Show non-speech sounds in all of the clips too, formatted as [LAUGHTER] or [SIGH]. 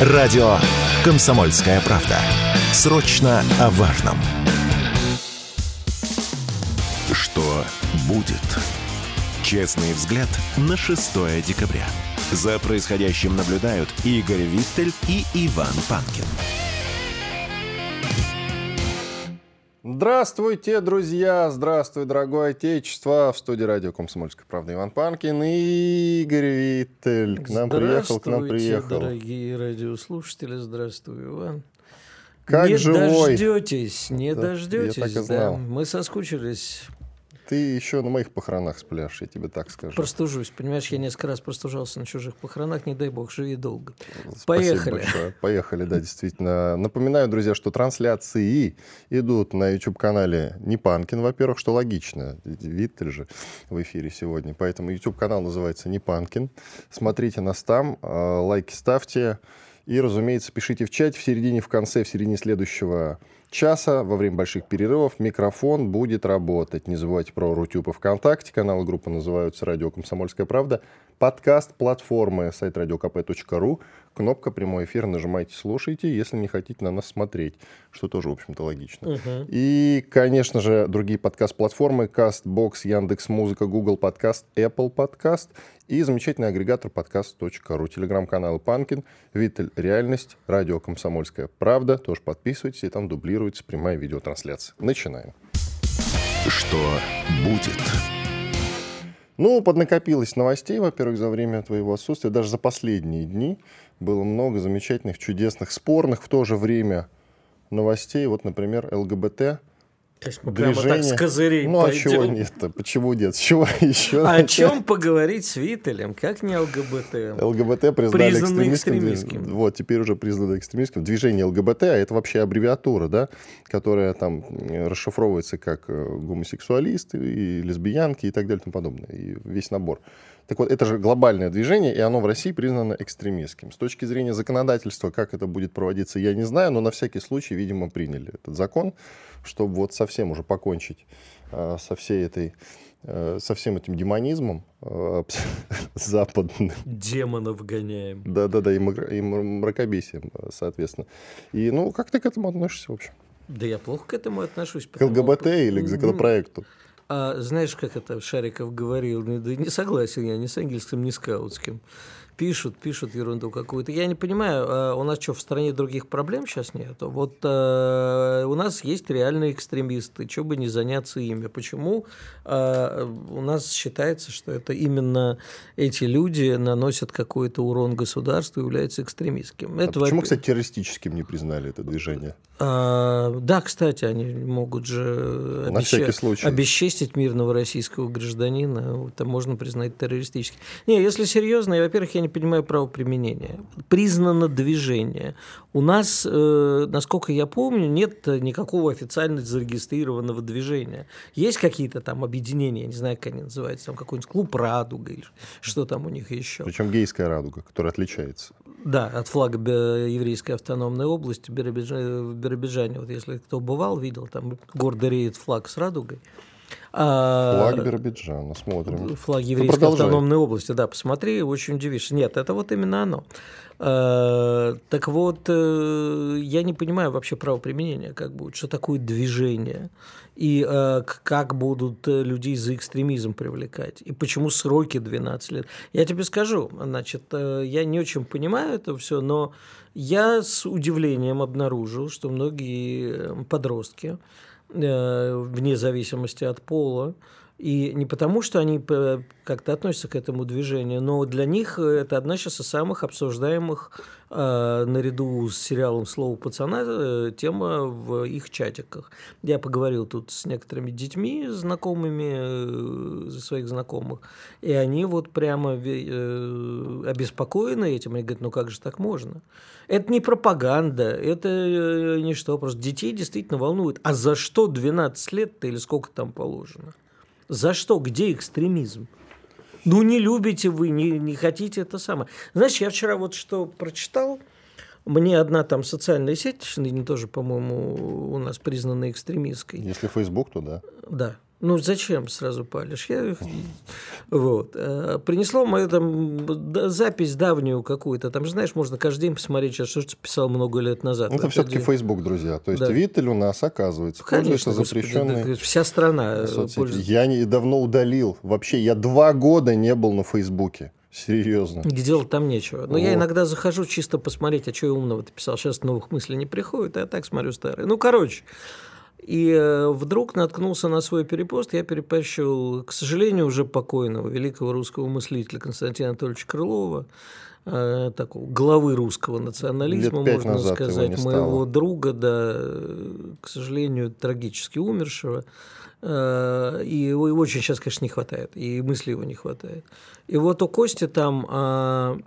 Радио «Комсомольская правда». Срочно о важном. Что будет? Честный взгляд на 6 декабря. За происходящим наблюдают Игорь Виттель и Иван Панкин. Здравствуйте, друзья! Здравствуй, дорогое отечество! В студии радио «Комсомольская правда» Иван Панкин и Игорь Виттель. К нам приехал, к нам приехал. дорогие радиослушатели, здравствуй, Иван. Как не живой? дождетесь, не Да, дождетесь. да. Мы соскучились. Ты еще на моих похоронах спляшь, я тебе так скажу. Простужусь. Понимаешь, я несколько раз простужался на чужих похоронах. Не дай бог, живи долго. Спасибо Поехали. большое. Поехали, да, действительно. Напоминаю, друзья, что трансляции идут на YouTube-канале Непанкин, во-первых, что логично. Виттель же в эфире сегодня. Поэтому YouTube-канал называется Непанкин. Смотрите нас там, э, лайки ставьте. И, разумеется, пишите в чате в середине, в конце, в середине следующего часа, во время больших перерывов, микрофон будет работать. Не забывайте про Рутюб и ВКонтакте. Каналы группы называются «Радио Комсомольская правда». Подкаст платформы сайт radiokp.ru. Кнопка «Прямой эфир». Нажимайте, слушайте, если не хотите на нас смотреть, что тоже, в общем-то, логично. И, конечно же, другие подкаст-платформы CastBox, Яндекс.Музыка, Google Подкаст, Apple Подкаст и замечательный агрегатор подкаст.ру. Телеграм-канал Панкин, Виттель Реальность, радио Комсомольская Правда. Тоже подписывайтесь, и там дублируется прямая видеотрансляция. Начинаем. Что будет? Ну, поднакопилось новостей, во-первых, за время твоего отсутствия. Даже за последние дни было много замечательных, чудесных, спорных в то же время новостей. Вот, например, ЛГБТ. То есть мы прямо так с козырей Ну, а пойдем. чего нет-то? Почему нет? С чего [LAUGHS] еще? А О чем поговорить с Виттелем? Как не ЛГБТ? ЛГБТ признали экстремистским. Вот, теперь уже признано экстремистским. Движение ЛГБТ, а это вообще аббревиатура, да, которая там э, расшифровывается как э, гомосексуалисты и лесбиянки и так далее и тому подобное. И весь набор. Так вот, это же глобальное движение, и оно в России признано экстремистским. С точки зрения законодательства, как это будет проводиться, я не знаю, но на всякий случай, видимо, приняли этот закон, чтобы вот совсем уже покончить э, со всей этой э, со всем этим демонизмом э, [LAUGHS] западным. Демонов гоняем. Да-да-да, и, мрак- и м- мракобесием, э, соответственно. И, ну, как ты к этому относишься, в общем? Да я плохо к этому отношусь. К ЛГБТ или к законопроекту? А знаешь, как это Шариков говорил? Не согласен я ни с ангельским, ни с каутским. Пишут, пишут ерунду какую-то. Я не понимаю, а у нас что, в стране других проблем сейчас нету? Вот э, у нас есть реальные экстремисты, что бы не заняться ими? Почему э, у нас считается, что это именно эти люди наносят какой-то урон государству и являются экстремистским? А Это почему, во- кстати, террористическим не признали это движение? а, да, кстати, они могут же На случай. обесчестить мирного российского гражданина. Это можно признать террористическим. Не, если серьезно, я, во-первых, я не понимаю правоприменения. Признано движение. У нас, э, насколько я помню, нет никакого официально зарегистрированного движения. Есть какие-то там объединения, я не знаю, как они называются, там какой-нибудь клуб «Радуга» или что там у них еще. Причем гейская радуга, которая отличается. Да, от флага еврейской автономной области в Биробиджане. Вот если кто бывал, видел, там гордо реет флаг с радугой. А, Флаг Биробиджана, смотрим. Флаг Ну, еврейской продолжай. автономной области, да, посмотри, очень удивишься. Нет, это вот именно оно. Э, Так вот, э, я не понимаю вообще правоприменения, как будет, что такое движение, и э, как будут э, людей за экстремизм привлекать, и почему сроки 12 лет. Я тебе скажу, значит, я не очень понимаю это все, но я с удивлением обнаружил, что многие подростки, вне зависимости от пола, и не потому, что они п- как-то относятся к этому движению, но для них это одна сейчас из самых обсуждаемых э, наряду с сериалом «Слово пацана» э, тема в их чатиках. Я поговорил тут с некоторыми детьми, знакомыми э, своих знакомых, и они вот прямо э, обеспокоены этим. Они говорят, ну как же так можно? Это не пропаганда, это не что, просто детей действительно волнует. А за что 12 лет-то или сколько там положено? За что? Где экстремизм? Ну, не любите вы, не, не хотите это самое. Знаешь, я вчера вот что прочитал, мне одна там социальная сеть, ныне тоже, по-моему, у нас признана экстремистской. Если Facebook, то да. Да. Ну, зачем сразу палишь? Я... Вот. Э, принесло мою там запись давнюю какую-то. Там же, знаешь, можно каждый день посмотреть, что ты писал много лет назад. Это все-таки день. Facebook, друзья. То есть Да. Виттель у нас, оказывается, Конечно, пользуется господи, да, вся страна э, пользуется. Я не, давно удалил. Вообще, я два года не был на Фейсбуке. Серьезно. Где делать там нечего. Но я Вот. иногда захожу чисто посмотреть, а что я умного ты писал. Сейчас новых мыслей не приходит, а я так смотрю старые. Ну, короче. И э, вдруг наткнулся на свой перепост. Я перепащивал, к сожалению, уже покойного великого русского мыслителя Константина Анатольевича Крылова, э, такого главы русского национализма, можно сказать, моего друга, да, к сожалению, трагически умершего. Э, И его его очень сейчас, конечно, не хватает, и мысли его не хватает. И вот у Кости там а,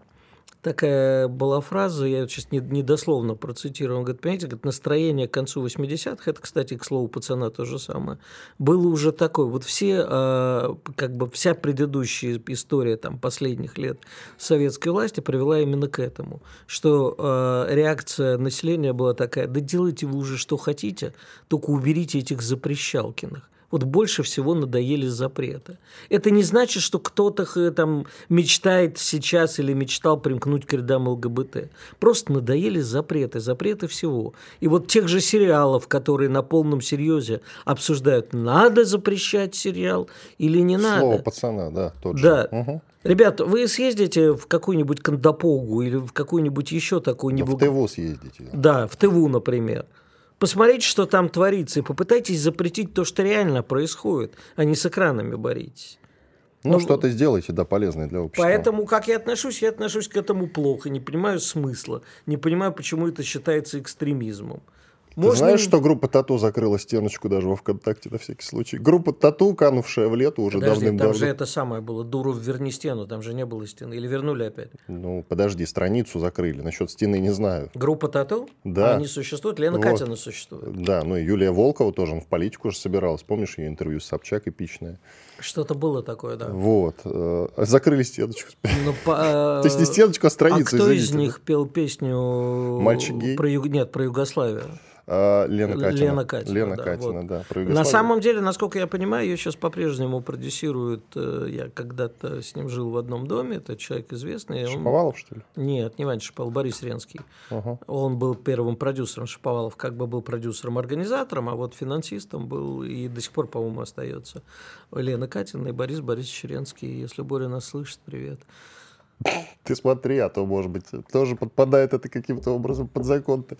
такая была фраза, я сейчас не, недословно процитирую, он говорит, понимаете, говорит, настроение к концу 80-х, это, кстати, к слову пацана то же самое, было уже такое, вот все, а, как бы вся предыдущая история там последних лет советской власти привела именно к этому, что а, реакция населения была такая, да делайте вы уже что хотите, только уберите этих запрещалкиных. Вот больше всего надоели запреты. Это не значит, что кто-то там мечтает сейчас или мечтал примкнуть к рядам ЛГБТ. Просто надоели запреты, запреты всего. И вот тех же сериалов, которые на полном серьезе обсуждают, надо запрещать сериал или не надо. Слово пацана, да, тот же. Да. Мгм. Ребят, вы съездите в какую-нибудь Кандапогу или в какую-нибудь еще такую Да в неблаго- ТВ съездите. да, в ТВ, например. Посмотрите, что там творится, и попытайтесь запретить то, что реально происходит, а не с экранами боритесь. Ну, Ну, что-то сделайте, да, полезное для общества. Поэтому, как я отношусь, я отношусь к этому плохо, не понимаю смысла, не понимаю, почему это считается экстремизмом. Ты знаешь, что группа Тату закрыла стеночку даже во ВКонтакте на всякий случай? Группа Тату, канувшая в лету уже Подожди, там давным-давно. же это самое было, Дуров, верни стену, там же не было стены. Или вернули опять? Ну, подожди, страницу закрыли. Насчет стены не знаю. Группа Тату? Да. Они существуют? Лена Вот. Катина существует. Да, ну и Юлия Волкова тоже он в политику уже собиралась. Помнишь ее интервью с Собчак эпичное? Что-то было такое, да. Вот. э, Закрыли стеночку. Ну, по- [LAUGHS] То есть не стеночку, а А страницу, кто из извините. них пел песню «Мальчик гей»? Про, Ю- нет, про Югославию? А, Лена Катина. Лена Катина, Лена да, Катина, вот. да. про На самом деле, насколько я понимаю, ее сейчас по-прежнему продюсируют. э, Я когда-то с ним жил в одном доме, это человек известный. он- Шаповалов, что ли? Нет, не Ваня Шаповалов, Борис Ренский. Ага. Он был первым продюсером Шаповалов, как бы был продюсером-организатором, а вот финансистом был и до сих пор, по-моему, остается Лена И Борис Борисович Ренский. Если Боря нас слышит, привет. [LAUGHS] Ты смотри, а то, может быть, тоже подпадает это каким-то образом под закон-то.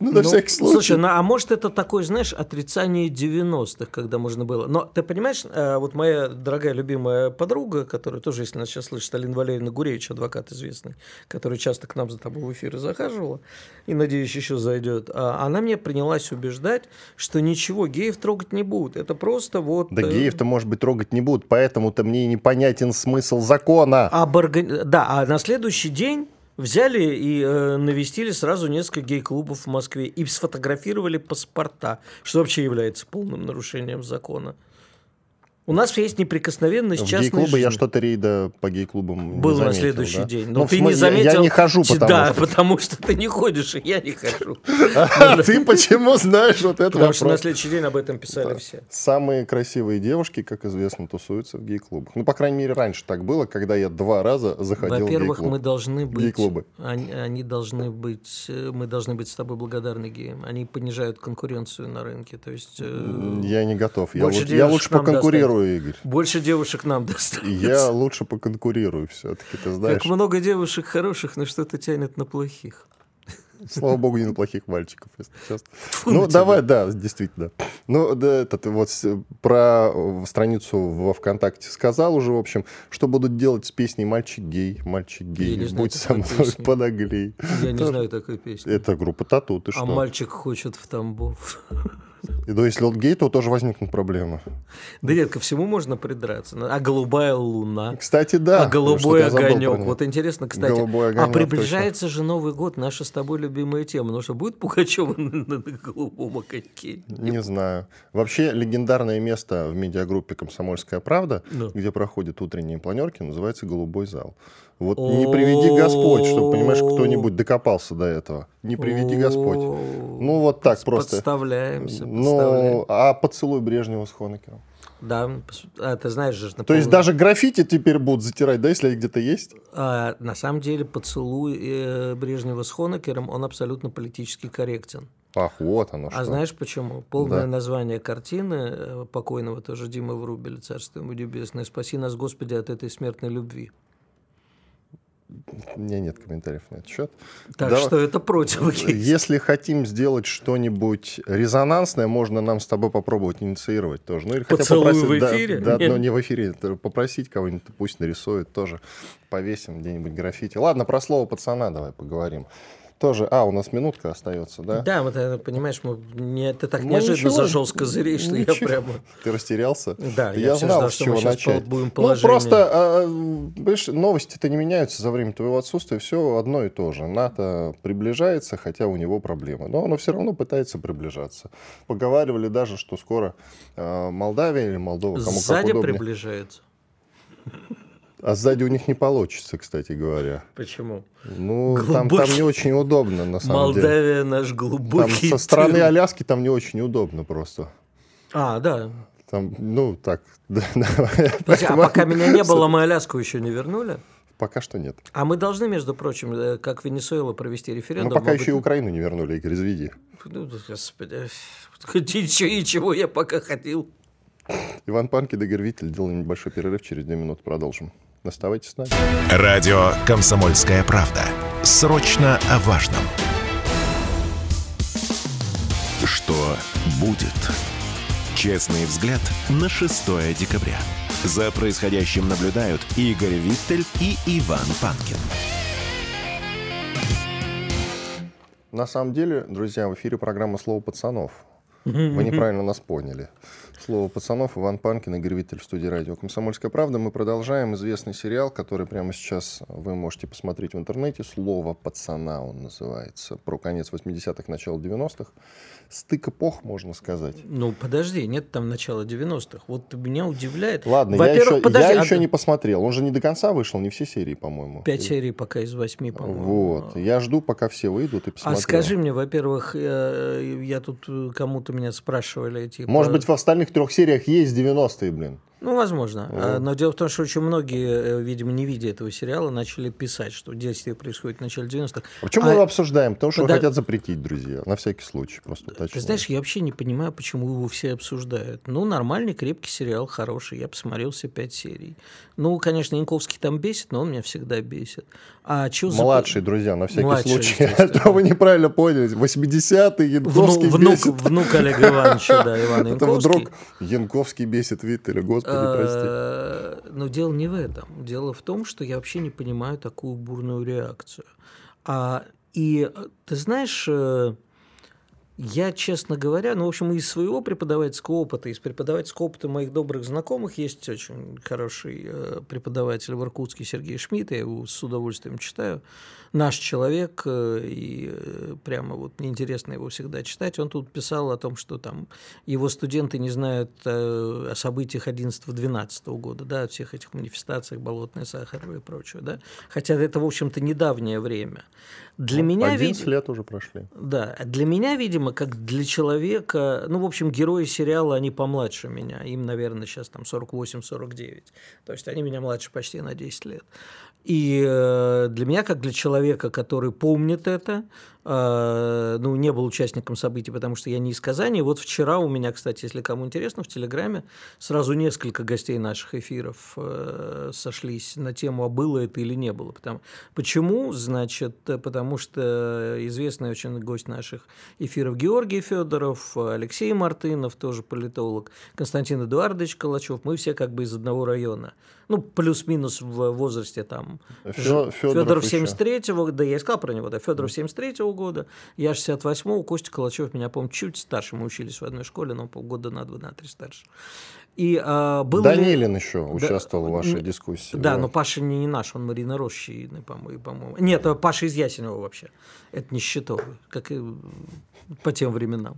Ну, на Ну, всякий случай. Слушай, ну, а может это такое, знаешь, отрицание 90-х, когда можно было. Но ты понимаешь, э, вот моя дорогая любимая подруга, которая тоже, если нас сейчас слышит, Алина Валерьевна Гуревич, адвокат известный, который часто к нам за тобой в эфиры захаживала, и, надеюсь, еще зайдет, а, она мне принялась убеждать, что ничего, геев трогать не будут. Это просто вот... Да э, геев-то, может быть, трогать не будут, поэтому-то мне непонятен смысл закона. об органи- Да, а на следующий день взяли и э, навестили сразу несколько гей-клубов в Москве и сфотографировали паспорта, что вообще является полным нарушением закона. У нас есть неприкосновенность В частной гей-клубы я что-то рейда по гей-клубам не Был на следующий да? день. Ну, Но в ты не смысле, я- заметил. Я не хожу, [LAUGHS] потому да, что... потому что ты не ходишь, и я не хожу. [LAUGHS] А ты почему знаешь вот это Потому что на следующий день об этом писали все. Самые красивые девушки, как известно, тусуются в гей-клубах. Ну, по крайней мере, раньше так было, когда я два раза заходил в Во-первых, гей-клуб. мы должны быть, Гей-клубы. они, должны быть, мы должны быть с тобой благодарны геям. Они понижают конкуренцию на рынке, то есть э, Я не готов. Я, лучше, я поконкурирую, Игорь. больше девушек нам [LAUGHS] достанется. Я лучше поконкурирую все-таки, ты знаешь. Как много девушек хороших, но что-то тянет на плохих. Слава богу, не на плохих мальчиков, если честно. Фу Ну, тебя. давай, да, действительно. Ну, да, это ты вот про э, страницу во ВКонтакте сказал уже, в общем, что будут делать с песней «Мальчик гей», «Мальчик Я гей», знаю «Будь со мной, песни. подоглей». Я не знаю такой песни. Это группа Тату, ты что? А мальчик хочет в Тамбов. [LAUGHS] Ну, если он гей, то тоже возникнут проблемы. Да нет, ко всему можно придраться. А голубая луна. Кстати, да. а голубой огонек. Вот интересно, кстати. Голубой а огонек, приближается же Новый год, наша с тобой любимая тема. Ну что, будет Пугачева [LAUGHS] на, на- на голубом огоньке? Не знаю. Вообще легендарное место в медиагруппе «Комсомольская правда», Ну. где проходят утренние планерки, называется «Голубой зал». Вот не приведи Господь, чтобы, понимаешь, кто-нибудь докопался до этого. Не приведи Господь. Ну, вот так просто. Подставляемся. Ну, а поцелуй Брежнева с Хонекером? Да, пос- а, ты знаешь же... на То есть даже граффити теперь будут затирать, да, если они где-то есть? А, на самом деле поцелуй э, Брежнева с Хонекером, он абсолютно политически корректен. Ах, вот оно что. А знаешь почему? Полное Да. название картины э, покойного тоже Димы Врубеля, царство ему небесное, «Спаси нас, Господи, от этой смертной любви». У меня нет комментариев на этот счет. Так Да- что это против. Если хотим сделать что-нибудь резонансное, можно нам с тобой попробовать инициировать тоже. Ну, или хотя Поцелуй попросить- в да, эфире? Да, Нет. но не в эфире. Попросить кого-нибудь, пусть нарисует тоже. Повесим где-нибудь граффити. Ладно, про слово пацана давай поговорим. Тоже, а, у нас минутка остается, да? Да, вот это, понимаешь, мы, не, ты так Ну, неожиданно ничего. зашел с козырей, что я Ничего. прямо... Ты растерялся? Да, я я знал, ждал, с чего начать. будем ну, просто, а, понимаешь, новости-то не меняются за время твоего отсутствия, все одно и то же. НАТО приближается, хотя у него проблемы, но оно все равно пытается приближаться. Поговаривали даже, что скоро а, Молдавия или Молдова, кому Сзади как удобнее. приближается. А сзади у них не получится, кстати говоря. Почему? Ну, там, там не очень удобно, на самом деле. Молдавия наш Там глубокий со стороны тыл. Аляски там не очень удобно просто. А, да. Там, ну, так. [LAUGHS] Подожди, а пока меня не было, мы Аляску еще не вернули. Пока что нет. А мы должны, между прочим, э, как Венесуэла, провести Ну, референдум. пока Может еще и Украину не вернули, Игорь, извини. ну, Господи, и чего я пока хотел. Иван Панкин, Игорь Виттель. Делаем небольшой перерыв. Через две минуты продолжим. Оставайтесь с нами. Радио «Комсомольская правда». Срочно о важном. Что будет? Честный взгляд на 6 декабря. За происходящим наблюдают Игорь Виттель и Иван Панкин. На самом деле, друзья, в эфире программа «Слово пацанов». Вы [LAUGHS] неправильно нас поняли. Слово пацанов, Иван Панкин, Игорь Виттель в студии радио «Комсомольская правда». Мы продолжаем известный сериал, который прямо сейчас вы можете посмотреть в интернете. «Слово пацана» он называется. Про конец 80-х, начало 90-х. Стык эпох, можно сказать. Ну, подожди, нет там начала 90-х. Вот меня удивляет. Ладно, я еще, подожди, я а- еще не посмотрел. Он же не до конца вышел, не все серии, по-моему. Пять серий пока из восьми, по-моему. Вот. Я жду, пока все выйдут и А посмотрю. скажи мне, во-первых, э, я тут кому-то меня спрашивали, типа... Может быть, в остальных трех сериях есть 90-е, блин. Ну, возможно. Вот. А, Но дело в том, что очень многие, э, видимо, не видя этого сериала, начали писать, что действие происходит в начале 90-х. А Почему А- мы его обсуждаем? Потому что Подо- хотят запретить, друзья. На всякий случай, просто уточняю. Ты знаешь, я вообще не понимаю, почему его все обсуждают. Ну, нормальный, крепкий сериал, хороший. Я посмотрел все пять серий. Ну, конечно, Янковский там бесит, но он меня всегда бесит. А чё за... Младший, друзья, на всякий Младший, случай. А [LAUGHS] естественно. то вы неправильно поняли. 80-й Вну- Янковский внук, бесит. внук Олега Ивановича, да, Иван [LAUGHS] Это Янковский. вдруг Янковский бесит Виттеля. Господи, прости. Э, Но дело не в этом. Дело в том, что я вообще не понимаю такую бурную реакцию. А, и э, ты знаешь, э, я, честно говоря, ну, в общем, из своего преподавательского опыта, из преподавательского опыта моих добрых знакомых есть очень хороший э, преподаватель в Иркутске Сергей Шмидт, я его с удовольствием читаю. Наш человек, э, и э, прямо вот мне интересно его всегда читать. Он тут писал о том, что там его студенты не знают о событиях 11-12 года, да, о всех этих манифестациях, болотной Сахарова и прочего, да. Хотя это, в общем-то, недавнее время. Для меня, 11 вид- лет уже прошли. да, для меня, видимо, как для человека, ну, в общем, герои сериала, они помладше меня, им, наверное, сейчас там 48-49, то есть они меня младше почти на 10 лет. И э, для меня, как для человека, который помнит это, э, ну, не был участником событий, потому что я не из Казани. Вот вчера у меня, кстати, если кому интересно, в Телеграме сразу несколько гостей наших эфиров э, сошлись на тему, а было это или не было. Потому, почему? Значит, потому что известный очень гость наших эфиров Георгий Федоров, Алексей Мартынов, тоже политолог, Константин Эдуардович Калачев, мы все как бы из одного района. Ну, плюс-минус в возрасте там. Фё- Федоров ещё. 73-го, да, я искал про него, да, Федоров 73-го года, я 68-го, Костя Калачев меня, по-моему, чуть старше, мы учились в одной школе, но полгода на два, на три старше. И а, был ли- Данилин еще участвовал в вашей дискуссии. Да, но Паша не, не наш, он Марина Рощина, по-моему. по-моему. Нет, Паша из Ясенева вообще. Это не Щитовый, как и по тем временам.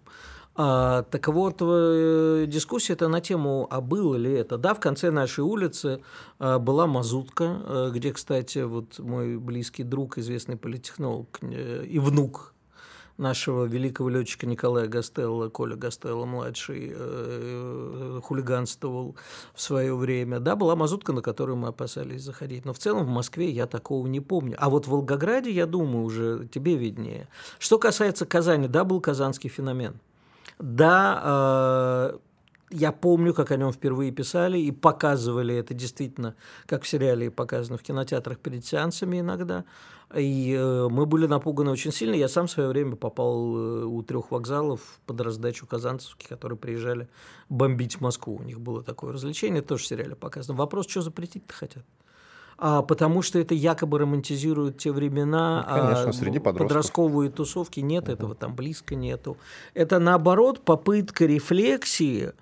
А, так вот, э, дискуссия это на тему, а было ли это. Да, в конце нашей улицы а, была мазутка, э, где, кстати, вот мой близкий друг, известный политехнолог э, и внук нашего великого летчика Николая Гастелла, Коля Гастелла младший, хулиганствовал в свое время. Да, была мазутка, на которую мы опасались заходить. Но в целом в Москве я такого не помню. А вот в Волгограде, я думаю, уже тебе виднее. Что касается Казани, да, был казанский феномен. Да, э, я помню, как о нем впервые писали и показывали это действительно, как в сериале показано в кинотеатрах перед сеансами иногда. И э, мы были напуганы очень сильно. Я сам в свое время попал э, у трех вокзалов под раздачу казанцевских, которые приезжали бомбить Москву. У них было такое развлечение, тоже в сериале показано. Вопрос, что запретить-то хотят? А, потому что это якобы романтизирует те времена, ну, конечно, а среди подростков. подростковые тусовки нет, угу. этого там близко нету. Это наоборот попытка рефлексии,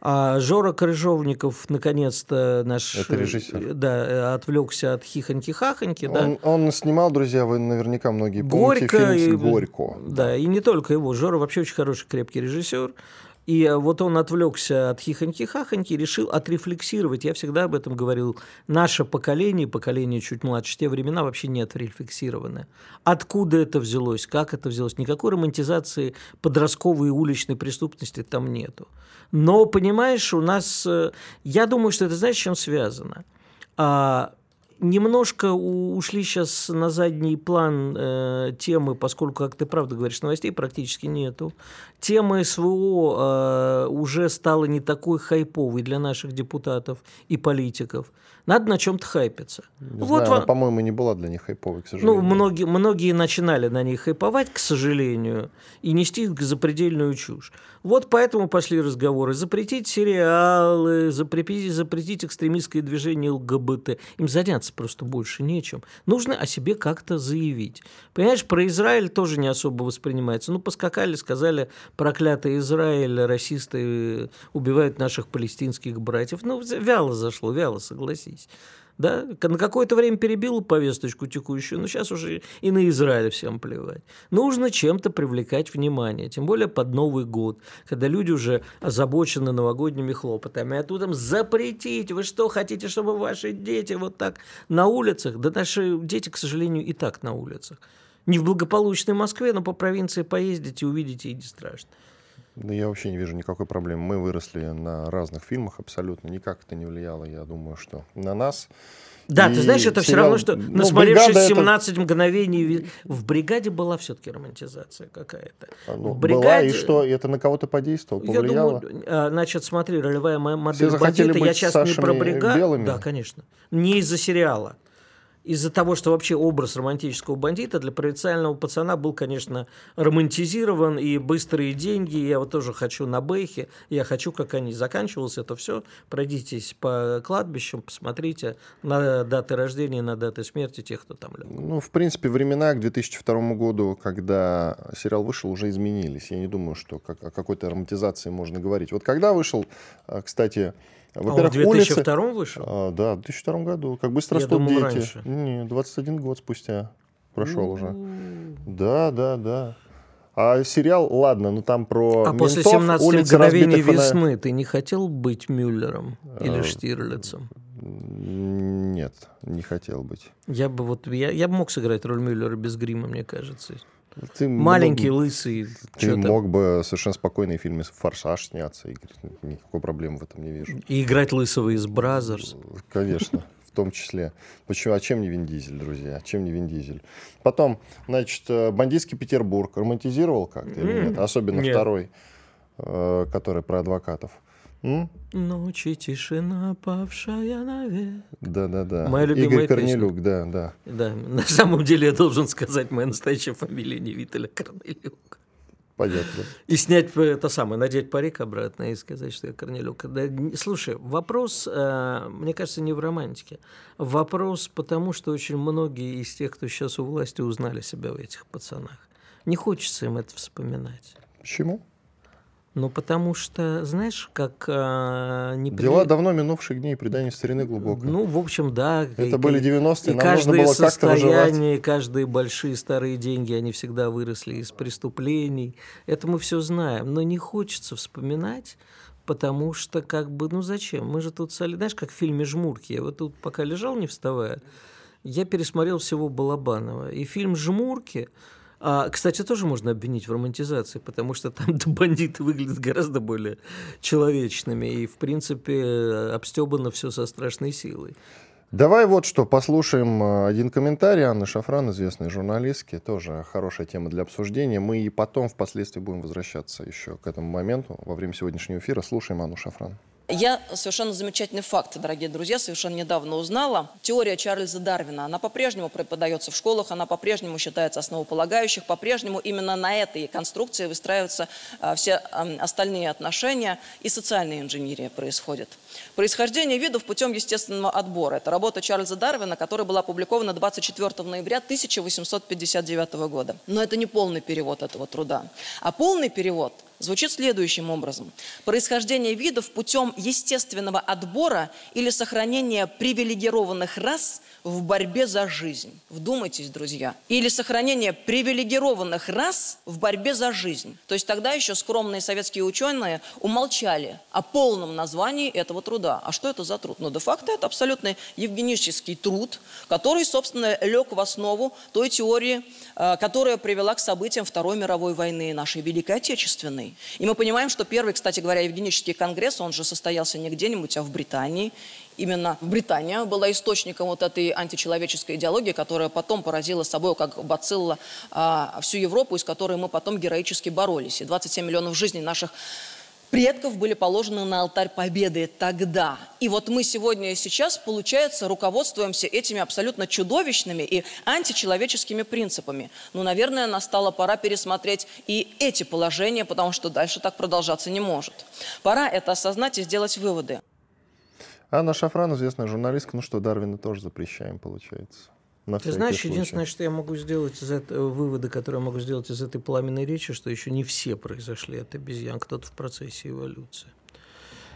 а Жора Крыжовников, наконец-то наш... Это режиссер. Да, отвлекся от хихоньки-хахоньки. Он, да. он снимал, друзья, вы наверняка многие помните Горько фильм и... «Горько». Да, и не только его. Жора вообще очень хороший, крепкий режиссер. И вот он отвлекся от хихоньки-хахоньки и решил отрефлексировать. Я всегда об этом говорил. Наше поколение, поколение чуть младше, те времена вообще не отрефлексированы. Откуда это взялось, как это взялось? Никакой романтизации подростковой и уличной преступности там нету. Но, понимаешь, у нас... Э, я думаю, что это, знаешь, с чем связано? А, немножко ушли сейчас на задний план э, темы, поскольку, как ты правда говоришь, новостей практически нету. Тема СВО э, уже стала не такой хайповой для наших депутатов и политиков. Надо на чем-то хайпиться. Не вот знаю, она, по-моему, не была для них хайповой, к ну, сожалению. Ну, многие, многие начинали на них хайповать, к сожалению, и нести запредельную чушь. Вот поэтому пошли разговоры. Запретить сериалы, запретить, запретить экстремистское движение ЛГБТ. Им заняться просто больше нечем. Нужно о себе как-то заявить. Понимаешь, про Израиль тоже не особо воспринимается. Ну, поскакали, сказали, проклятый Израиль, расисты убивают наших палестинских братьев. Ну, вяло зашло, вяло, согласись согласись. Да? На какое-то время перебил повесточку текущую, но сейчас уже и на Израиль всем плевать. Нужно чем-то привлекать внимание, тем более под Новый год, когда люди уже озабочены новогодними хлопотами. А тут им запретить, вы что, хотите, чтобы ваши дети вот так на улицах? Да наши дети, к сожалению, и так на улицах. Не в благополучной Москве, но по провинции поездите, увидите, и не страшно. Да я вообще не вижу никакой проблемы. Мы выросли на разных фильмах абсолютно. Никак это не влияло, я думаю, что на нас. Да, и ты знаешь, это сериал... все равно, что ну, насмотревшись 17 это... мгновений, в бригаде была все-таки романтизация какая-то. А, ну, в бригаде... Была, и что, это на кого-то подействовало, повлияло? Я думаю, а, значит, смотри, ролевая модель бандита, я сейчас не про бригаду. Да, конечно. Не из-за сериала из-за того, что вообще образ романтического бандита для провинциального пацана был, конечно, романтизирован, и быстрые деньги, я вот тоже хочу на Бэхе, я хочу, как они заканчивалось это все, пройдитесь по кладбищам, посмотрите на даты рождения, на даты смерти тех, кто там лег. Ну, в принципе, времена к 2002 году, когда сериал вышел, уже изменились. Я не думаю, что как, о какой-то романтизации можно говорить. Вот когда вышел, а, кстати, во-первых, а он в 2002 улицы... вышел? А, да, в 2002 году. Как быстро Я растут думал, дети. Раньше. Не, 21 год спустя прошел уже. Да, да, да. А сериал, ладно, ну там про А ментов, после 17 мгновений весны ты не хотел быть Мюллером или а, Штирлицем? Нет, не хотел быть. Я бы вот я, я бы мог сыграть роль Мюллера без грима, мне кажется. Ты Маленький, мог, лысый. Ты мог бы совершенно спокойно в фильме «Форсаж» сняться. И никакой проблемы в этом не вижу. И играть лысого из «Brazzers». Конечно, в том числе. Почему? А чем не Вин Дизель, друзья? А чем не Вин Дизель? Потом, значит, э, «Бандитский Петербург» романтизировал как-то или нет? Особенно второй, э, который про адвокатов. М? Ночи тишина, павшая навек. Да-да-да. Моя любимая Игорь Корнелюк, песня. да, да. Да, на самом деле я должен сказать, моя настоящая фамилия не Виталя Корнелюк. Понятно. И снять это самое, надеть парик обратно и сказать, что я Корнелюк. Да, слушай, вопрос, э, мне кажется, не в романтике. Вопрос потому, что очень многие из тех, кто сейчас у власти, узнали себя в этих пацанах. Не хочется им это вспоминать. Почему? Ну, потому что, знаешь, как... А, не при... Дела давно минувших дней, предание старины глубоко. Ну, в общем, да. Это и, были 90-е, нам нужно было как-то выживать. каждые большие старые деньги, они всегда выросли из преступлений. Это мы все знаем. Но не хочется вспоминать, потому что, как бы, ну зачем? Мы же тут, знаешь, как в фильме «Жмурки». Я вот тут пока лежал, не вставая, я пересмотрел всего Балабанова. И фильм «Жмурки» А, кстати, тоже можно обвинить в романтизации, потому что там [LAUGHS] бандиты выглядят гораздо более человечными, и, в принципе, обстебано все со страшной силой. Давай вот что, послушаем э, один комментарий Анны Шафран, известной журналистки, тоже хорошая тема для обсуждения. Мы и потом впоследствии будем возвращаться еще к этому моменту во время сегодняшнего эфира. Слушаем Анну Шафран. Я совершенно замечательный факт, дорогие друзья, совершенно недавно узнала. Теория Чарльза Дарвина, она по-прежнему преподается в школах, она по-прежнему считается основополагающих, по-прежнему именно на этой конструкции выстраиваются а, все остальные отношения, и социальная инженерия происходит. Происхождение видов путем естественного отбора. Это работа Чарльза Дарвина, которая была опубликована 24 ноября 1859 года. Но это не полный перевод этого труда. А полный перевод – звучит следующим образом. Происхождение видов путем естественного отбора или сохранения привилегированных рас в борьбе за жизнь. Вдумайтесь, друзья. Или сохранение привилегированных рас в борьбе за жизнь. То есть тогда еще скромные советские ученые умолчали о полном названии этого труда. А что это за труд? Ну, де-факто это абсолютно евгенический труд, который, собственно, лег в основу той теории, э, которая привела к событиям Второй мировой войны, нашей Великой Отечественной. И мы понимаем, что первый, кстати говоря, евгенический конгресс, он же состоялся не где-нибудь, а в Британии именно Британия была источником вот этой античеловеческой идеологии, которая потом поразила собой, как бацилла, а, всю Европу, из которой мы потом героически боролись. И 27 миллионов жизней наших предков были положены на алтарь победы тогда. И вот мы сегодня и сейчас, получается, руководствуемся этими абсолютно чудовищными и античеловеческими принципами. Ну, наверное, настала пора пересмотреть и эти положения, потому что дальше так продолжаться не может. Пора это осознать и сделать выводы. Анна Шафран, известная журналистка, ну что, Дарвина тоже запрещаем, получается. На Ты знаешь, случай. единственное, что я могу сделать из этого, выводы, которые я могу сделать из этой пламенной речи, что еще не все произошли от обезьян, кто-то в процессе эволюции.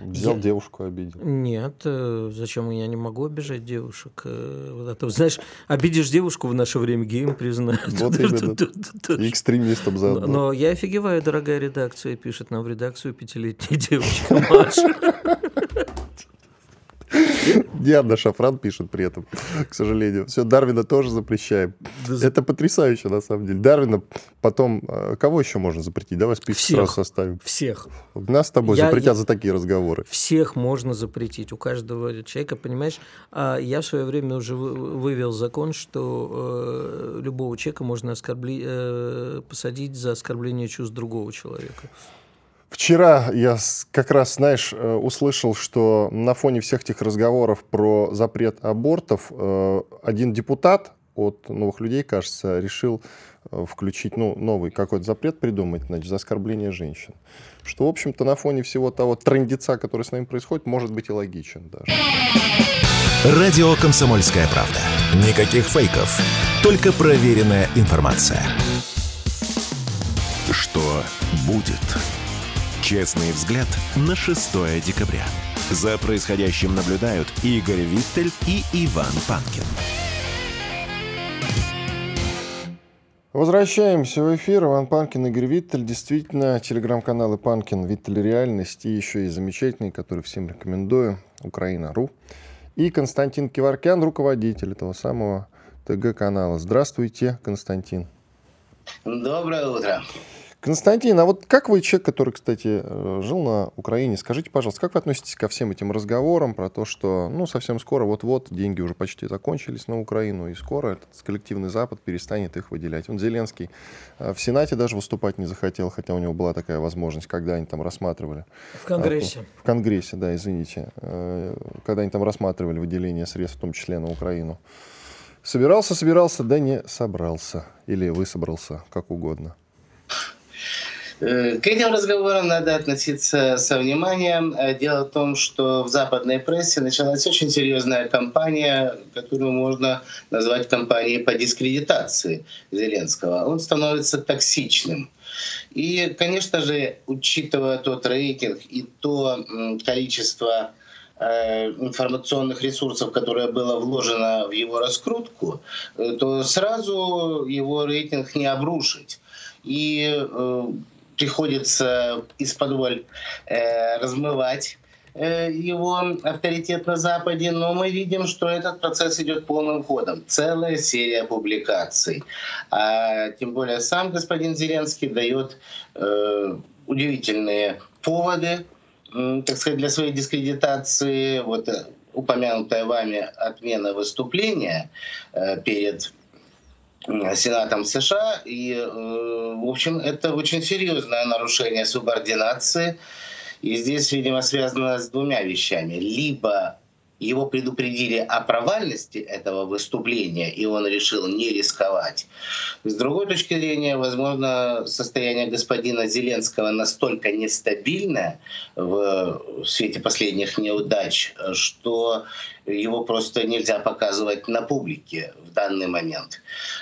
Взял я... девушку, обидел. Нет, э, зачем я не могу обижать девушек? Э, а то, знаешь, обидишь девушку в наше время гейм признают. [LAUGHS] Вот именно. [LAUGHS] Экстремистом заодно. Но я офигеваю, дорогая редакция, пишет нам в редакцию пятилетняя [LAUGHS] девочка Маша. [LAUGHS] Диана Шафран пишет при этом, к сожалению. Все, Дарвина тоже запрещаем. Это потрясающе, на самом деле. Дарвина потом... А, кого еще можно запретить? Давай список всех, сразу составим. Всех. Нас с тобой я, запретят я, за такие разговоры. Всех можно запретить. У каждого человека, понимаешь? А я в свое время уже вывел закон, что э, любого человека можно оскорбли, э, посадить за оскорбление чувств другого человека. Вчера я как раз, знаешь, э, услышал, что на фоне всех этих разговоров про запрет абортов э, один депутат от новых людей, кажется, решил э, включить ну, новый какой-то запрет придумать значит, за оскорбление женщин. Что, в общем-то, на фоне всего того трендеца, который с нами происходит, может быть и логичен даже. Радио «Комсомольская правда». Никаких фейков, только проверенная информация. Что будет? Честный взгляд на 6 декабря. За происходящим наблюдают Игорь Виттель и Иван Панкин. Возвращаемся в эфир. Иван Панкин, Игорь Виттель. Действительно, телеграм-каналы Панкин, Виттель Реальность и еще и замечательный, который всем рекомендую, Украина.ру. И Константин Киваркян, руководитель этого самого ТГ-канала. Здравствуйте, Константин. Доброе утро. Константин, а вот как вы человек, который, кстати, э, жил на Украине, скажите, пожалуйста, как вы относитесь ко всем этим разговорам про то, что, ну, совсем скоро, вот-вот, деньги уже почти закончились на Украину, и скоро этот коллективный Запад перестанет их выделять. Он Зеленский э, в Сенате даже выступать не захотел, хотя у него была такая возможность, когда они там рассматривали. В Конгрессе. А, в Конгрессе, да, извините. Э, когда они там рассматривали выделение средств, в том числе на Украину. Собирался, собирался, да не собрался. Или вы собрался, как угодно. Э, к этим разговорам надо относиться со вниманием. Э, дело в том, что в западной прессе началась очень серьезная кампания, которую можно назвать кампанией по дискредитации Зеленского. Он становится токсичным. И, конечно же, учитывая тот рейтинг и то количество э, информационных ресурсов, которое было вложено в его раскрутку, то сразу его рейтинг не обрушить. И приходится из-под э, размывать его авторитет на Западе, но мы видим, что этот процесс идет полным ходом. Целая серия публикаций. А тем более сам господин Зеленский дает э, удивительные поводы, э, так сказать, для своей дискредитации. Вот э, упомянутая вами отмена выступления э, перед Сенатом США. И, э, в общем, это очень серьезное нарушение субординации. И здесь, видимо, связано с двумя вещами. Либо его предупредили о провальности этого выступления, и он решил не рисковать. С другой точки зрения, возможно, состояние господина Зеленского настолько нестабильное в свете последних неудач, что его просто нельзя показывать на публике в данный момент.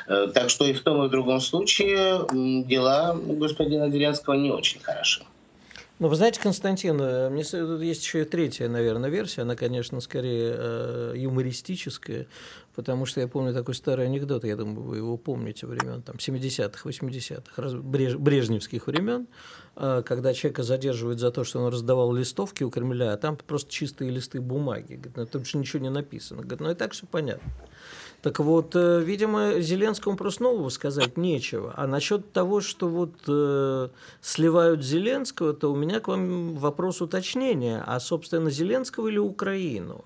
Э, так что и в том, и в другом случае дела господина Зеленского не очень хороши. Ну, вы знаете, Константин, э, мне есть еще и третья, наверное, версия. Она, конечно, скорее э, юмористическая, потому что я помню такой старый анекдот, я думаю, вы его помните, времен там, 70-х, 80-х, бреж, брежневских времен, э, когда человека задерживают за то, что он раздавал листовки у Кремля, а там просто чистые листы бумаги. Говорит, ну, там же ничего не написано. Говорит, ну и так все понятно. Так вот, э, видимо, Зеленскому просто нового сказать нечего. А насчет того, что вот э, сливают Зеленского, то у меня к вам вопрос уточнения. А, собственно, Зеленского или Украину?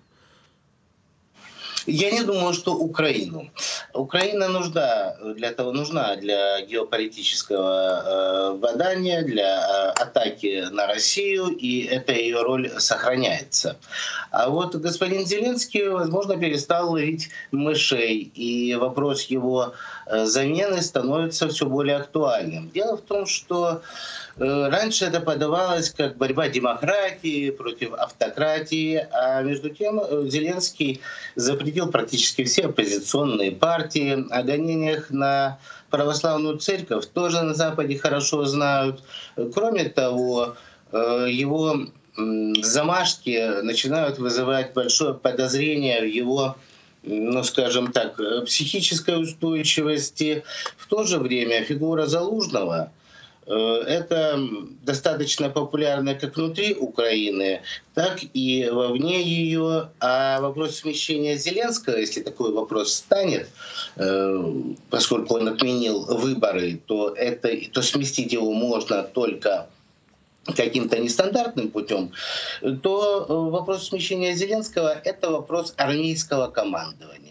Я не думаю, что Украину. Украина нужна для того, нужна для геополитического э, для э, атаки на Россию, и эта ее роль сохраняется. А вот господин Зеленский, возможно, перестал ловить мышей, и вопрос его э, замены становится все более актуальным. Дело в том, что Э, раньше это подавалось как борьба демократии против автократии, а между тем э, Зеленский запретил практически все оппозиционные партии. О гонениях на православную церковь тоже на Западе хорошо знают. Кроме того, э, его замашки начинают вызывать большое подозрение в его ну, скажем так, психической устойчивости. В то же время фигура Залужного — Э, это достаточно популярно как внутри Украины, так и вовне ее. А вопрос смещения Зеленского, если такой вопрос станет, э, поскольку он отменил выборы, то, это, то сместить его можно только каким-то нестандартным путем, то вопрос смещения Зеленского — это вопрос армейского командования.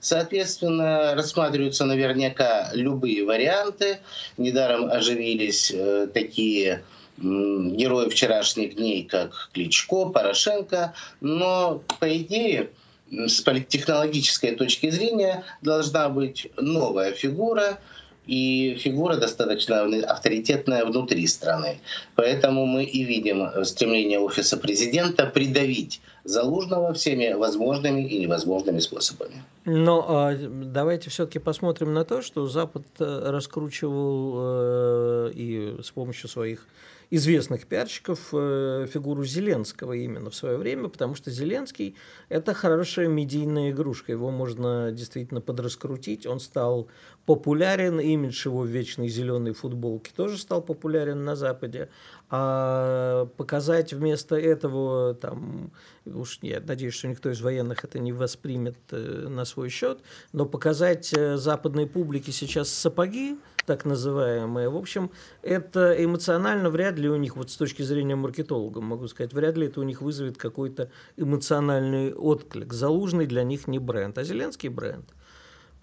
Соответственно, рассматриваются наверняка любые варианты. Недаром оживились э, такие герои вчерашних дней, как Кличко, Порошенко. Но, по идее, с политтехнологической точки зрения должна быть новая фигура, и фигура достаточно авторитетная внутри страны. Поэтому мы и видим стремление офиса президента придавить Залужного всеми возможными и невозможными способами. Но а, давайте все-таки посмотрим на то, что Запад э, раскручивал э, и с помощью своих известных пиарщиков э, фигуру Зеленского именно в свое время, потому что Зеленский – это хорошая медийная игрушка. Его можно действительно подраскрутить. Он стал популярен, имидж его в вечной зеленой футболке тоже стал популярен на Западе. А показать вместо этого, там, уж я надеюсь, что никто из военных это не воспримет э, на свой счет, но показать э, западной публике сейчас сапоги, так называемые. В общем, это эмоционально вряд ли у них, вот с точки зрения маркетолога, могу сказать, вряд ли это у них вызовет какой-то эмоциональный отклик. Залужный для них не бренд, а Зеленский бренд.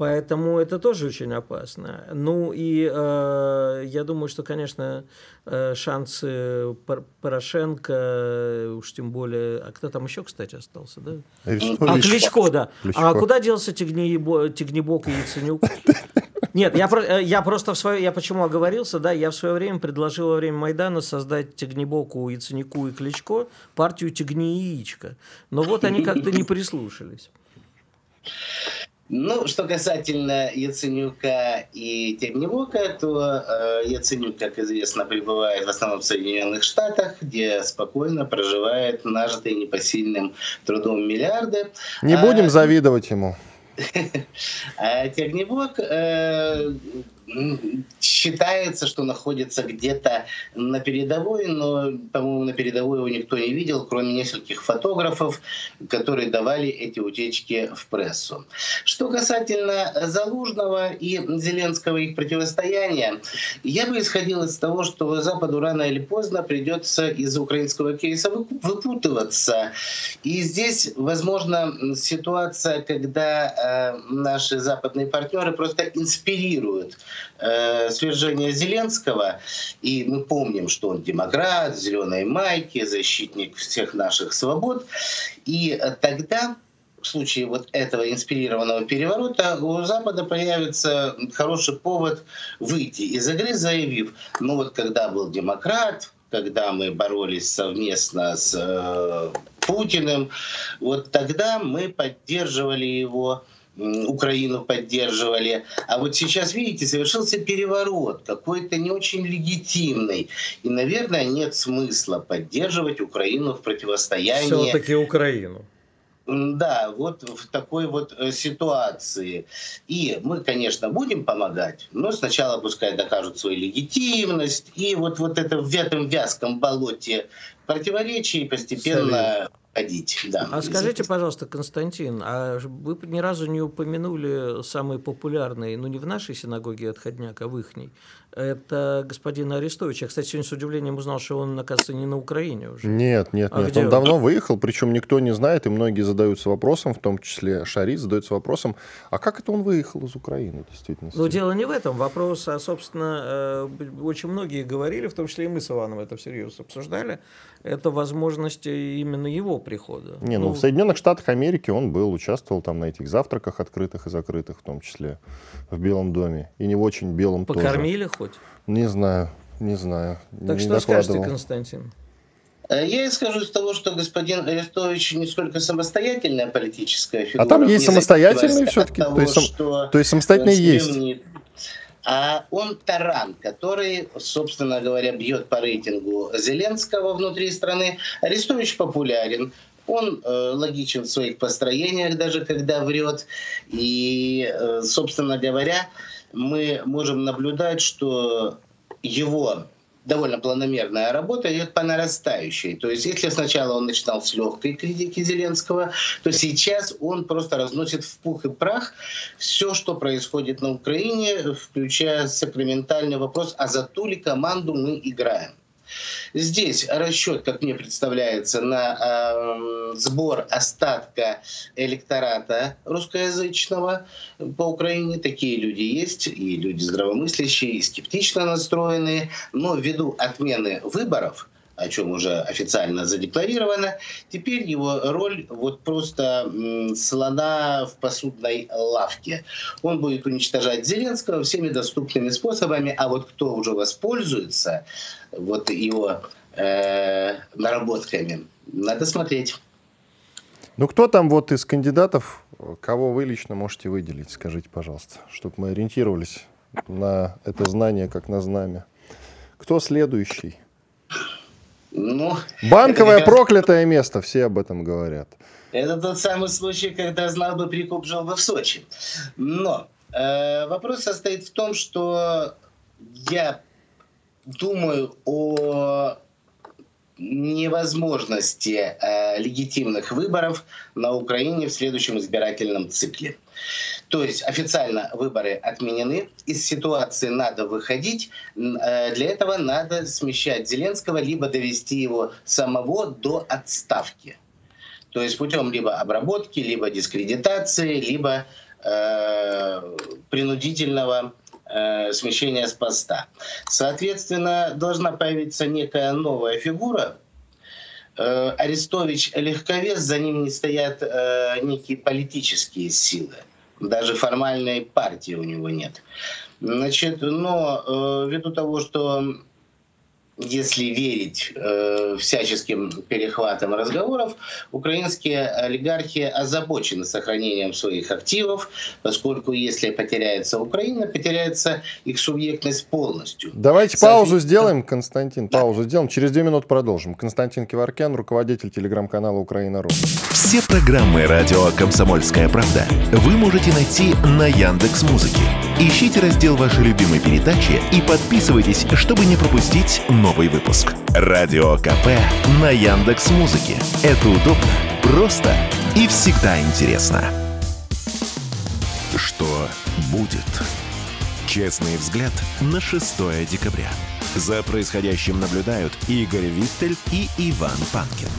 Поэтому это тоже очень опасно. Ну и э, я думаю, что, конечно, э, шансы Порошенко, уж тем более... А кто там еще, кстати, остался, да? Кличко, а, Кличко, да. Кличко. А куда делся Тигнебок и Яценюк? [LAUGHS] Нет, я, э, я просто в свое... Я почему оговорился, да, я в свое время предложил во время Майдана создать Тигнебоку, Яценюку и Кличко партию Тигни и Яичко. Но вот они как-то не прислушались. Ну, что касательно Яценюка и Темневока, то э, Яценюк, как известно, пребывает в основном в Соединенных Штатах, где спокойно проживает нажитые непосильным трудом миллиарды. Не а, будем завидовать ему. [LAUGHS] А Терневок э, считается, что находится где-то на передовой, но, по-моему, на передовой его никто не видел, кроме нескольких фотографов, которые давали эти утечки в прессу. Что касательно Залужного и Зеленского их противостояния, я бы исходил из того, что Западу рано или поздно придется из украинского кейса выпутываться. И здесь, возможно, ситуация, когда э, наши западные партнеры просто инспирируют э, свержение Зеленского, и мы помним, что он демократ, зеленой майки, защитник всех наших свобод, и тогда в случае вот этого инспирированного переворота у Запада появится хороший повод выйти из игры, заявив, ну вот когда был демократ, когда мы боролись совместно с э, Путиным, вот тогда мы поддерживали его Украину поддерживали. А вот сейчас, видите, совершился переворот, какой-то не очень легитимный. И, наверное, нет смысла поддерживать Украину в противостоянии. Все-таки Украину. Да, вот в такой вот э, ситуации. И мы, конечно, будем помогать, но сначала пускай докажут свою легитимность. И вот, вот это в этом вязком болоте противоречий постепенно Совет ходить. Да. А скажите, пожалуйста, Константин, а вы ни разу не упомянули самый популярный, ну не в нашей синагоге отходняк, а в ихней, это господин Арестович. Я, кстати, сегодня с удивлением узнал, что он, оказывается, не на Украине уже. Нет, нет, а нет. Он, он давно выехал, причем никто не знает, и многие задаются вопросом, в том числе Шарит задается вопросом, а как это он выехал из Украины, действительно? Ну, дело не в этом. Вопрос, а, собственно, э, очень многие говорили, в том числе и мы с Иваном это всерьез обсуждали, это возможность именно его прихода. Не, ну, ну в Соединенных Штатах Америки он был, участвовал там на этих завтраках открытых и закрытых, в том числе в Белом доме, и не в очень белом Покормили тоже хоть? Не знаю, не знаю. Так не что скажете, Константин? Э, я исхожу из того, что господин Арестович не столько самостоятельная политическая фигура. А там есть самостоятельные все-таки? То есть, то есть самостоятельные есть? А он таран, который, собственно говоря, бьет по рейтингу Зеленского внутри страны. Арестович популярен. Он э, логичен в своих построениях, даже когда врет. И, э, собственно говоря, мы можем наблюдать, что его довольно планомерная работа идет по нарастающей. То есть если сначала он начинал с легкой критики Зеленского, то сейчас он просто разносит в пух и прах все, что происходит на Украине, включая сакраментальный вопрос, а за ту ли команду мы играем. Здесь расчет, как мне представляется, на э, сбор остатка электората русскоязычного по Украине. Такие люди есть, и люди здравомыслящие, и скептично настроенные. Но ввиду отмены выборов, о чем уже официально задекларировано. Теперь его роль вот просто слона в посудной лавке. Он будет уничтожать Зеленского всеми доступными способами, а вот кто уже воспользуется вот его э, наработками, надо смотреть. Ну, кто там вот из кандидатов, кого вы лично можете выделить, скажите, пожалуйста, чтобы мы ориентировались на это знание как на знамя. Кто следующий? Ну, Банковое это [LAUGHS] проклятое место, все об этом говорят. Это тот самый случай, когда знал бы прикуп, жил бы в Сочи. Но э, вопрос состоит в том, что я думаю о невозможности э, легитимных выборов на Украине в следующем избирательном цикле. То есть официально выборы отменены, из ситуации надо выходить, э, для этого надо смещать Зеленского, либо довести его самого до отставки. То есть путем либо обработки, либо дискредитации, либо э, принудительного э, смещения с поста. Соответственно, должна появиться некая новая фигура, э, Арестович легковес, за ним не стоят э, некие политические силы даже формальной партии у него нет. Значит, но э, ввиду того, что если верить э, всяческим перехватам разговоров, украинские олигархи озабочены сохранением своих активов, поскольку если потеряется Украина, потеряется их субъектность полностью. Давайте паузу сделаем, Константин, да. паузу сделаем. Через две минуты продолжим. Константин Киваркян, руководитель телеграм-канала «Украина.ру». Все программы «Радио Комсомольская правда» вы можете найти на Яндекс.Музыке. ищите раздел вашей любимой передачи и подписывайтесь, чтобы не пропустить новый выпуск. Радио КП на Яндекс Музыке. Это удобно, просто и всегда интересно. Что будет? Честный взгляд на 6 декабря. За происходящим наблюдают Игорь Виттель и Иван Панкин.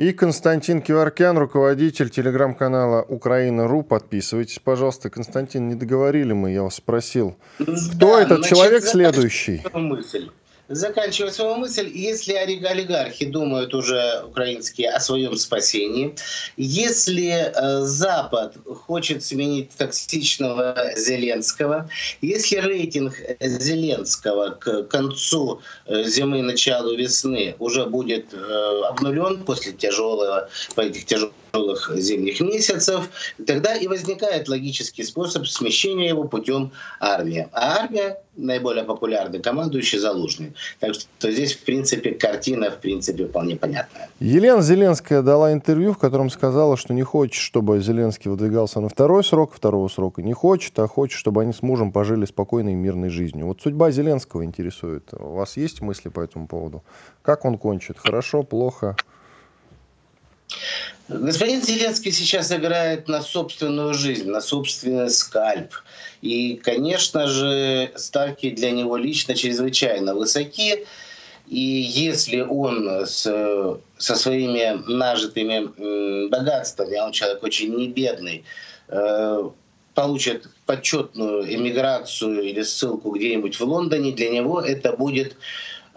И Константин Киваркян, руководитель телеграм-канала Украина.ру. Подписывайтесь, пожалуйста. Константин, не договорили мы, я вас спросил. Кто Да, этот значит, человек следующий? мысль. Заканчивая свою мысль, если олиг- олигархи думают уже украинские о своем спасении, если э, Запад хочет сменить токсичного Зеленского, если рейтинг Зеленского к концу э, зимы, началу весны уже будет э, обнулен после тяжелого, по этих тяжелых зимних месяцев, тогда и возникает логический способ смещения его путем армии. А армия наиболее популярный командующий Залужный. Так что здесь, в принципе, картина, в принципе, вполне понятная. Елена Зеленская дала интервью, в котором сказала, что не хочет, чтобы Зеленский выдвигался на второй срок, второго срока не хочет, а хочет, чтобы они с мужем пожили спокойной и мирной жизнью. Вот судьба Зеленского интересует. У вас есть мысли по этому поводу? Как он кончит? Хорошо, плохо? Господин Зеленский сейчас играет на собственную жизнь, на собственный скальп. И, конечно же, ставки для него лично чрезвычайно высоки. И если он с, со своими нажитыми богатствами, а он человек очень небедный, э, получит почетную эмиграцию или ссылку где-нибудь в Лондоне, для него это будет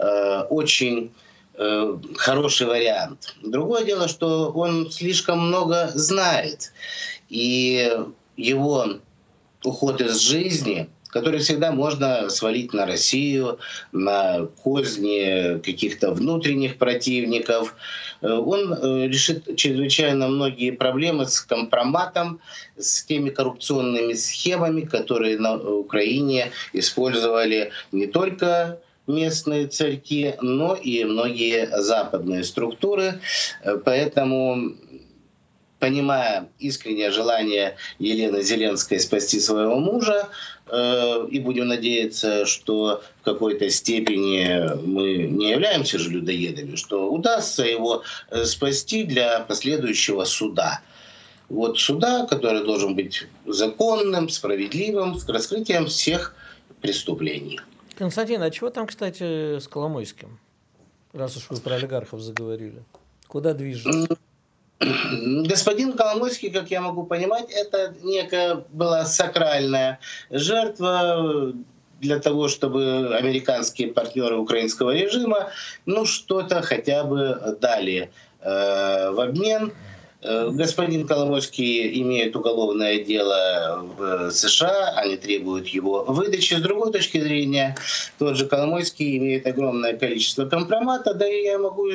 э, очень э, хороший вариант. Другое дело, что он слишком много знает, и его уход из жизни, который всегда можно свалить на Россию, на козни каких-то внутренних противников, э, он э, решит чрезвычайно многие проблемы с компроматом, с теми коррупционными схемами, которые на Украине использовали не только местные царьки, но и многие западные структуры. Э, Поэтому понимая искреннее желание Елены Зеленской спасти своего мужа, э, и будем надеяться, что в какой-то степени мы не являемся же людоедами, что удастся его э, спасти для последующего суда. Вот суда, который должен быть законным, справедливым, с раскрытием всех преступлений. Константин, а чего там, кстати, с Коломойским? Раз уж вы про олигархов заговорили. Куда движется? Господин Коломойский, как я могу понимать, это некая была сакральная жертва для того, чтобы американские партнеры украинского режима ну что-то хотя бы дали э, в обмен. Э, Господин Коломойский имеет уголовное дело в США, они требуют его выдачи. С другой точки зрения, тот же Коломойский имеет огромное количество компромата, да и я могу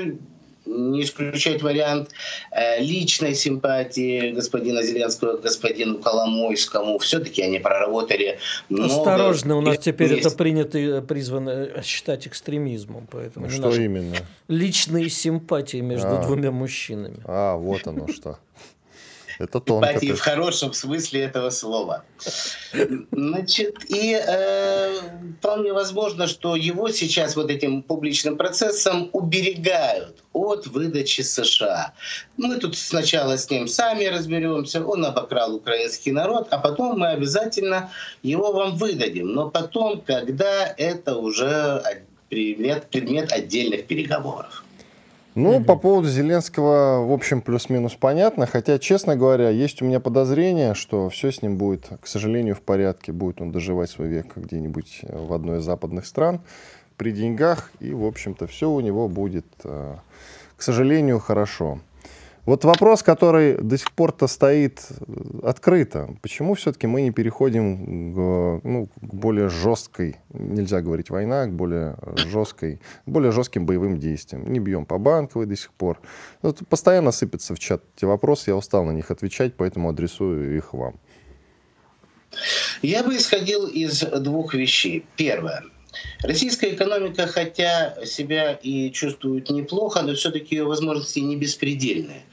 не исключать вариант э, личной симпатии господина Зеленского к господину Коломойскому. Все-таки они проработали много... Осторожно, у нас теперь Есть. это принято э, призвано считать экстремизмом, поэтому не Что именно? личные симпатии между А. двумя мужчинами. А, вот оно что. Это тонко. Симпатии в хорошем смысле этого слова. Значит, и э, вполне возможно, что его сейчас вот этим публичным процессом уберегают от выдачи США. Мы тут сначала с ним сами разберемся, он обокрал украинский народ, а потом мы обязательно его вам выдадим. Но потом, когда это уже предмет, предмет отдельных переговоров. Ну, по поводу Зеленского, в общем, плюс-минус понятно. Хотя, честно говоря, есть у меня подозрение, что все с ним будет, к сожалению, в порядке. Будет он доживать свой век где-нибудь э, в одной из западных стран при деньгах. И, в общем-то, все у него будет, э, к сожалению, хорошо. Вот вопрос, который до сих пор-то стоит э, открыто. Почему все-таки мы не переходим к, ну, к более жесткой, нельзя говорить война, к более жесткой, более жестким боевым действиям? Не бьем по банковой до сих пор. Вот постоянно сыпятся в чат эти вопросы, я устал на них отвечать, поэтому адресую их вам. Я бы исходил из двух вещей. Первое. Российская экономика, хотя себя и чувствует неплохо, но все-таки ее возможности не беспредельные.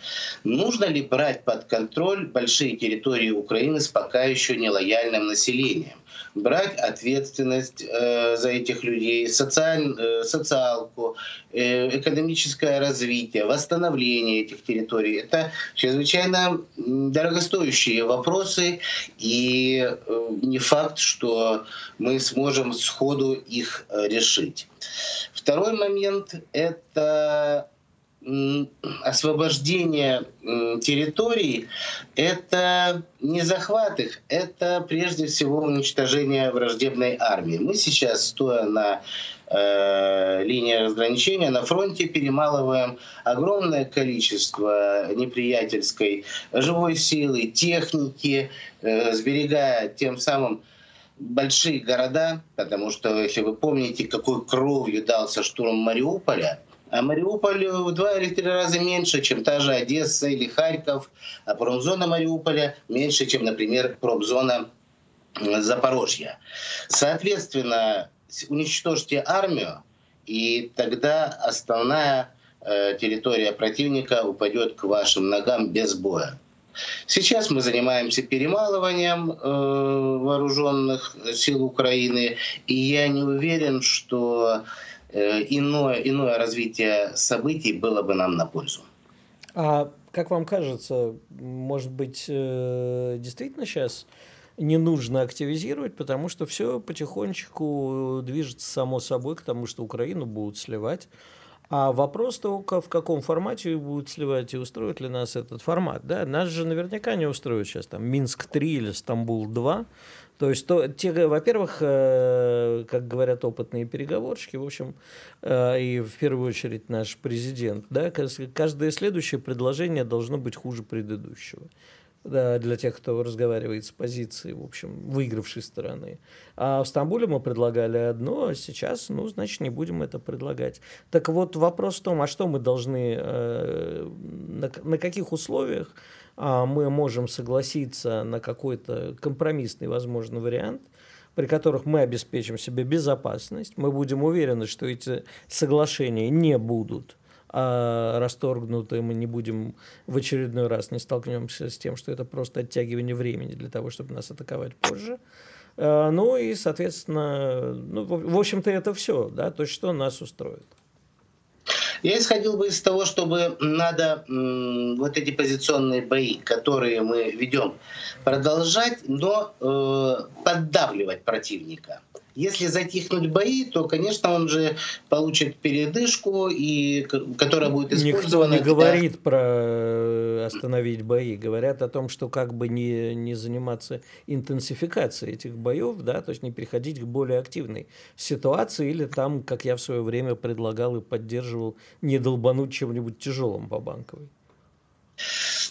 Нужно ли брать под контроль большие территории Украины с пока еще нелояльным населением? Брать ответственность э, за этих людей, социаль, э, социалку, э, экономическое развитие, восстановление этих территорий. Это чрезвычайно дорогостоящие вопросы, и э, не факт, что мы сможем сходу их э, решить. Второй момент — это освобождение территорий — это не захват их, это прежде всего уничтожение враждебной армии. Мы сейчас, стоя на э, линии разграничения, на фронте перемалываем огромное количество неприятельской живой силы, техники, э, сберегая тем самым большие города, потому что, если вы помните, какой кровью дался штурм Мариуполя, а Мариуполь в два или три раза меньше, чем та же Одесса или Харьков, а промзона Мариуполя меньше, чем, например, промзона Запорожья. Соответственно, уничтожьте армию, и тогда основная э, территория противника упадет к вашим ногам без боя. Сейчас мы занимаемся перемалыванием э, вооруженных сил Украины, и я не уверен, что Э, иное, иное развитие событий было бы нам на пользу. А как вам кажется, может быть, э, действительно сейчас не нужно активизировать, потому что все потихонечку движется само собой к тому, что Украину будут сливать. А вопрос только, в каком формате будут сливать и устроит ли нас этот формат. Да? Нас же наверняка не устроит сейчас там Минск-3 или Стамбул-2, то есть, то, те, во-первых, э, как говорят опытные переговорщики, в общем, э, и в первую очередь наш президент, да, каждое следующее предложение должно быть хуже предыдущего. Да, для тех, кто разговаривает с позиции, в общем, выигравшей стороны. А в Стамбуле мы предлагали одно, а сейчас, ну, значит, не будем это предлагать. Так вот, вопрос в том, а что мы должны, э, на, на каких условиях а мы можем согласиться на какой-то компромиссный, возможно, вариант, при которых мы обеспечим себе безопасность, мы будем уверены, что эти соглашения не будут а расторгнуты, мы не будем в очередной раз не столкнемся с тем, что это просто оттягивание времени для того, чтобы нас атаковать позже. А, ну и, соответственно, ну, в общем-то, это все, да, то, что нас устроит. Я исходил бы из того, чтобы надо вот эти позиционные бои, которые мы ведем, продолжать, но э, поддавливать противника. Если затихнуть бои, то, конечно, он же получит передышку, и, которая будет использована... Никто не говорит про э, остановить бои. Говорят о том, что как бы не, не заниматься интенсификацией этих боев, да, то есть не переходить к более активной ситуации, или там, как я в свое время предлагал и поддерживал, не долбануть чем-нибудь тяжелым по банковой.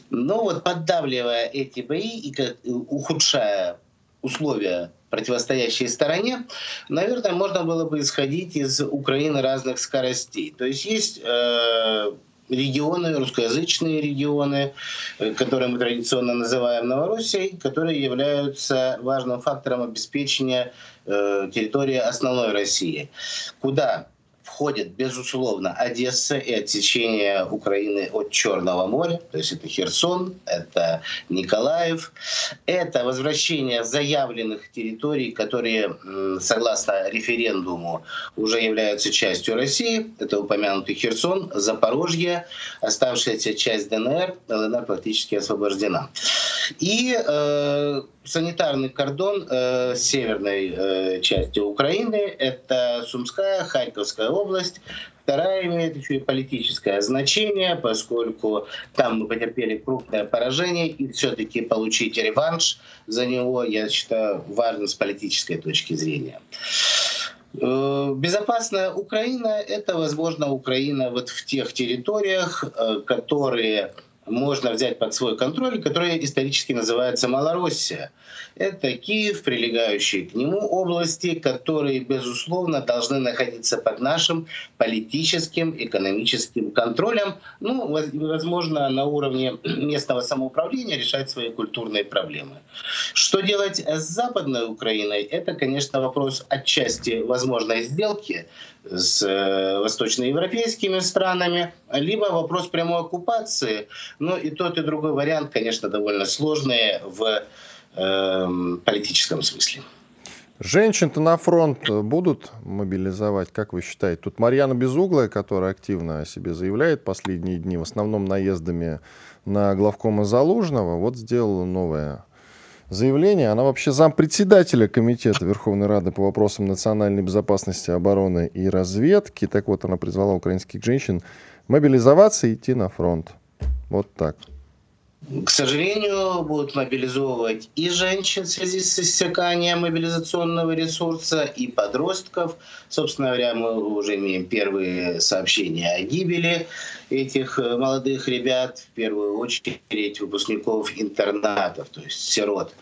Но вот поддавливая эти бои и ухудшая условия противостоящей стороне, наверное, можно было бы исходить из Украины разных скоростей. То есть есть э, регионы, русскоязычные регионы, э, которые мы традиционно называем Новороссией, которые являются важным фактором обеспечения э, территории основной России, куда входит, безусловно, Одесса и отсечение Украины от Черного моря, то есть это Херсон, это Николаев, это возвращение заявленных территорий, которые, согласно референдуму, уже являются частью России, это упомянутый Херсон, Запорожье, оставшаяся часть ДНР, ЛНР практически освобождена. И э, санитарный кордон э, северной э, части Украины. Это Сумская, Харьковская область. Вторая имеет еще и политическое значение, поскольку там мы потерпели крупное поражение, и все-таки получить реванш за него, я считаю, важно с политической точки зрения. Э, безопасная Украина — это, возможно, Украина вот в тех территориях, э, которые можно взять под свой контроль, которая исторически называется Малороссия. Это Киев, прилегающие к нему области, которые, безусловно, должны находиться под нашим политическим, экономическим контролем. Ну, возможно, на уровне местного самоуправления решать свои культурные проблемы. Что делать с Западной Украиной? Это, конечно, вопрос отчасти возможной сделки с э, восточноевропейскими странами, либо вопрос прямой оккупации. Но и тот, и другой вариант, конечно, довольно сложные в э, политическом смысле. Женщин-то на фронт будут мобилизовать, как вы считаете? Тут Марьяна Безуглая, которая активно о себе заявляет последние дни, в основном наездами на главкома Залужного, вот сделала новое заявление. Она вообще зампредседателя Комитета Верховной Рады по вопросам национальной безопасности, обороны и разведки. Так вот, она призвала украинских женщин мобилизоваться и идти на фронт. Вот так. К сожалению, будут мобилизовывать и женщин в связи с иссяканием мобилизационного ресурса, и подростков. Собственно говоря, мы уже имеем первые сообщения о гибели этих э, молодых ребят, в первую очередь выпускников интернатов, то есть сирот.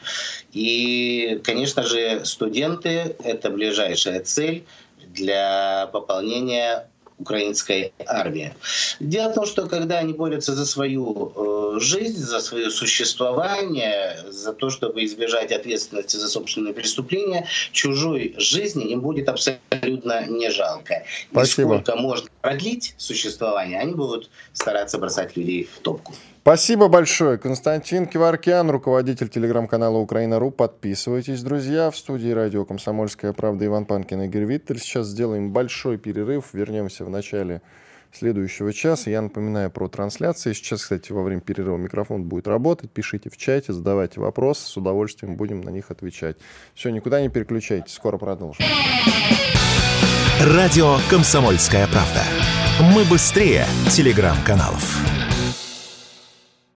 И, конечно же, студенты — это ближайшая цель для пополнения украинской армии. Дело в том, что когда они борются за свою э, жизнь, за свое существование, за то, чтобы избежать ответственности за собственные преступления, чужой жизни им будет абсолютно не жалко. Спасибо. И сколько можно продлить существование, они будут стараться бросать людей в топку. Спасибо большое. Константин Киваркян, руководитель телеграм-канала Украина.ру. Подписывайтесь, друзья. В студии радио «Комсомольская правда» Иван Панкин и Игорь Виттель. Сейчас сделаем большой перерыв. Вернемся в начале следующего часа. Я напоминаю про трансляции. Сейчас, кстати, во время перерыва микрофон будет работать. Пишите в чате, задавайте вопросы. С удовольствием будем на них отвечать. Все, никуда не переключайтесь. Скоро продолжим. Радио «Комсомольская правда». Мы быстрее телеграм-каналов.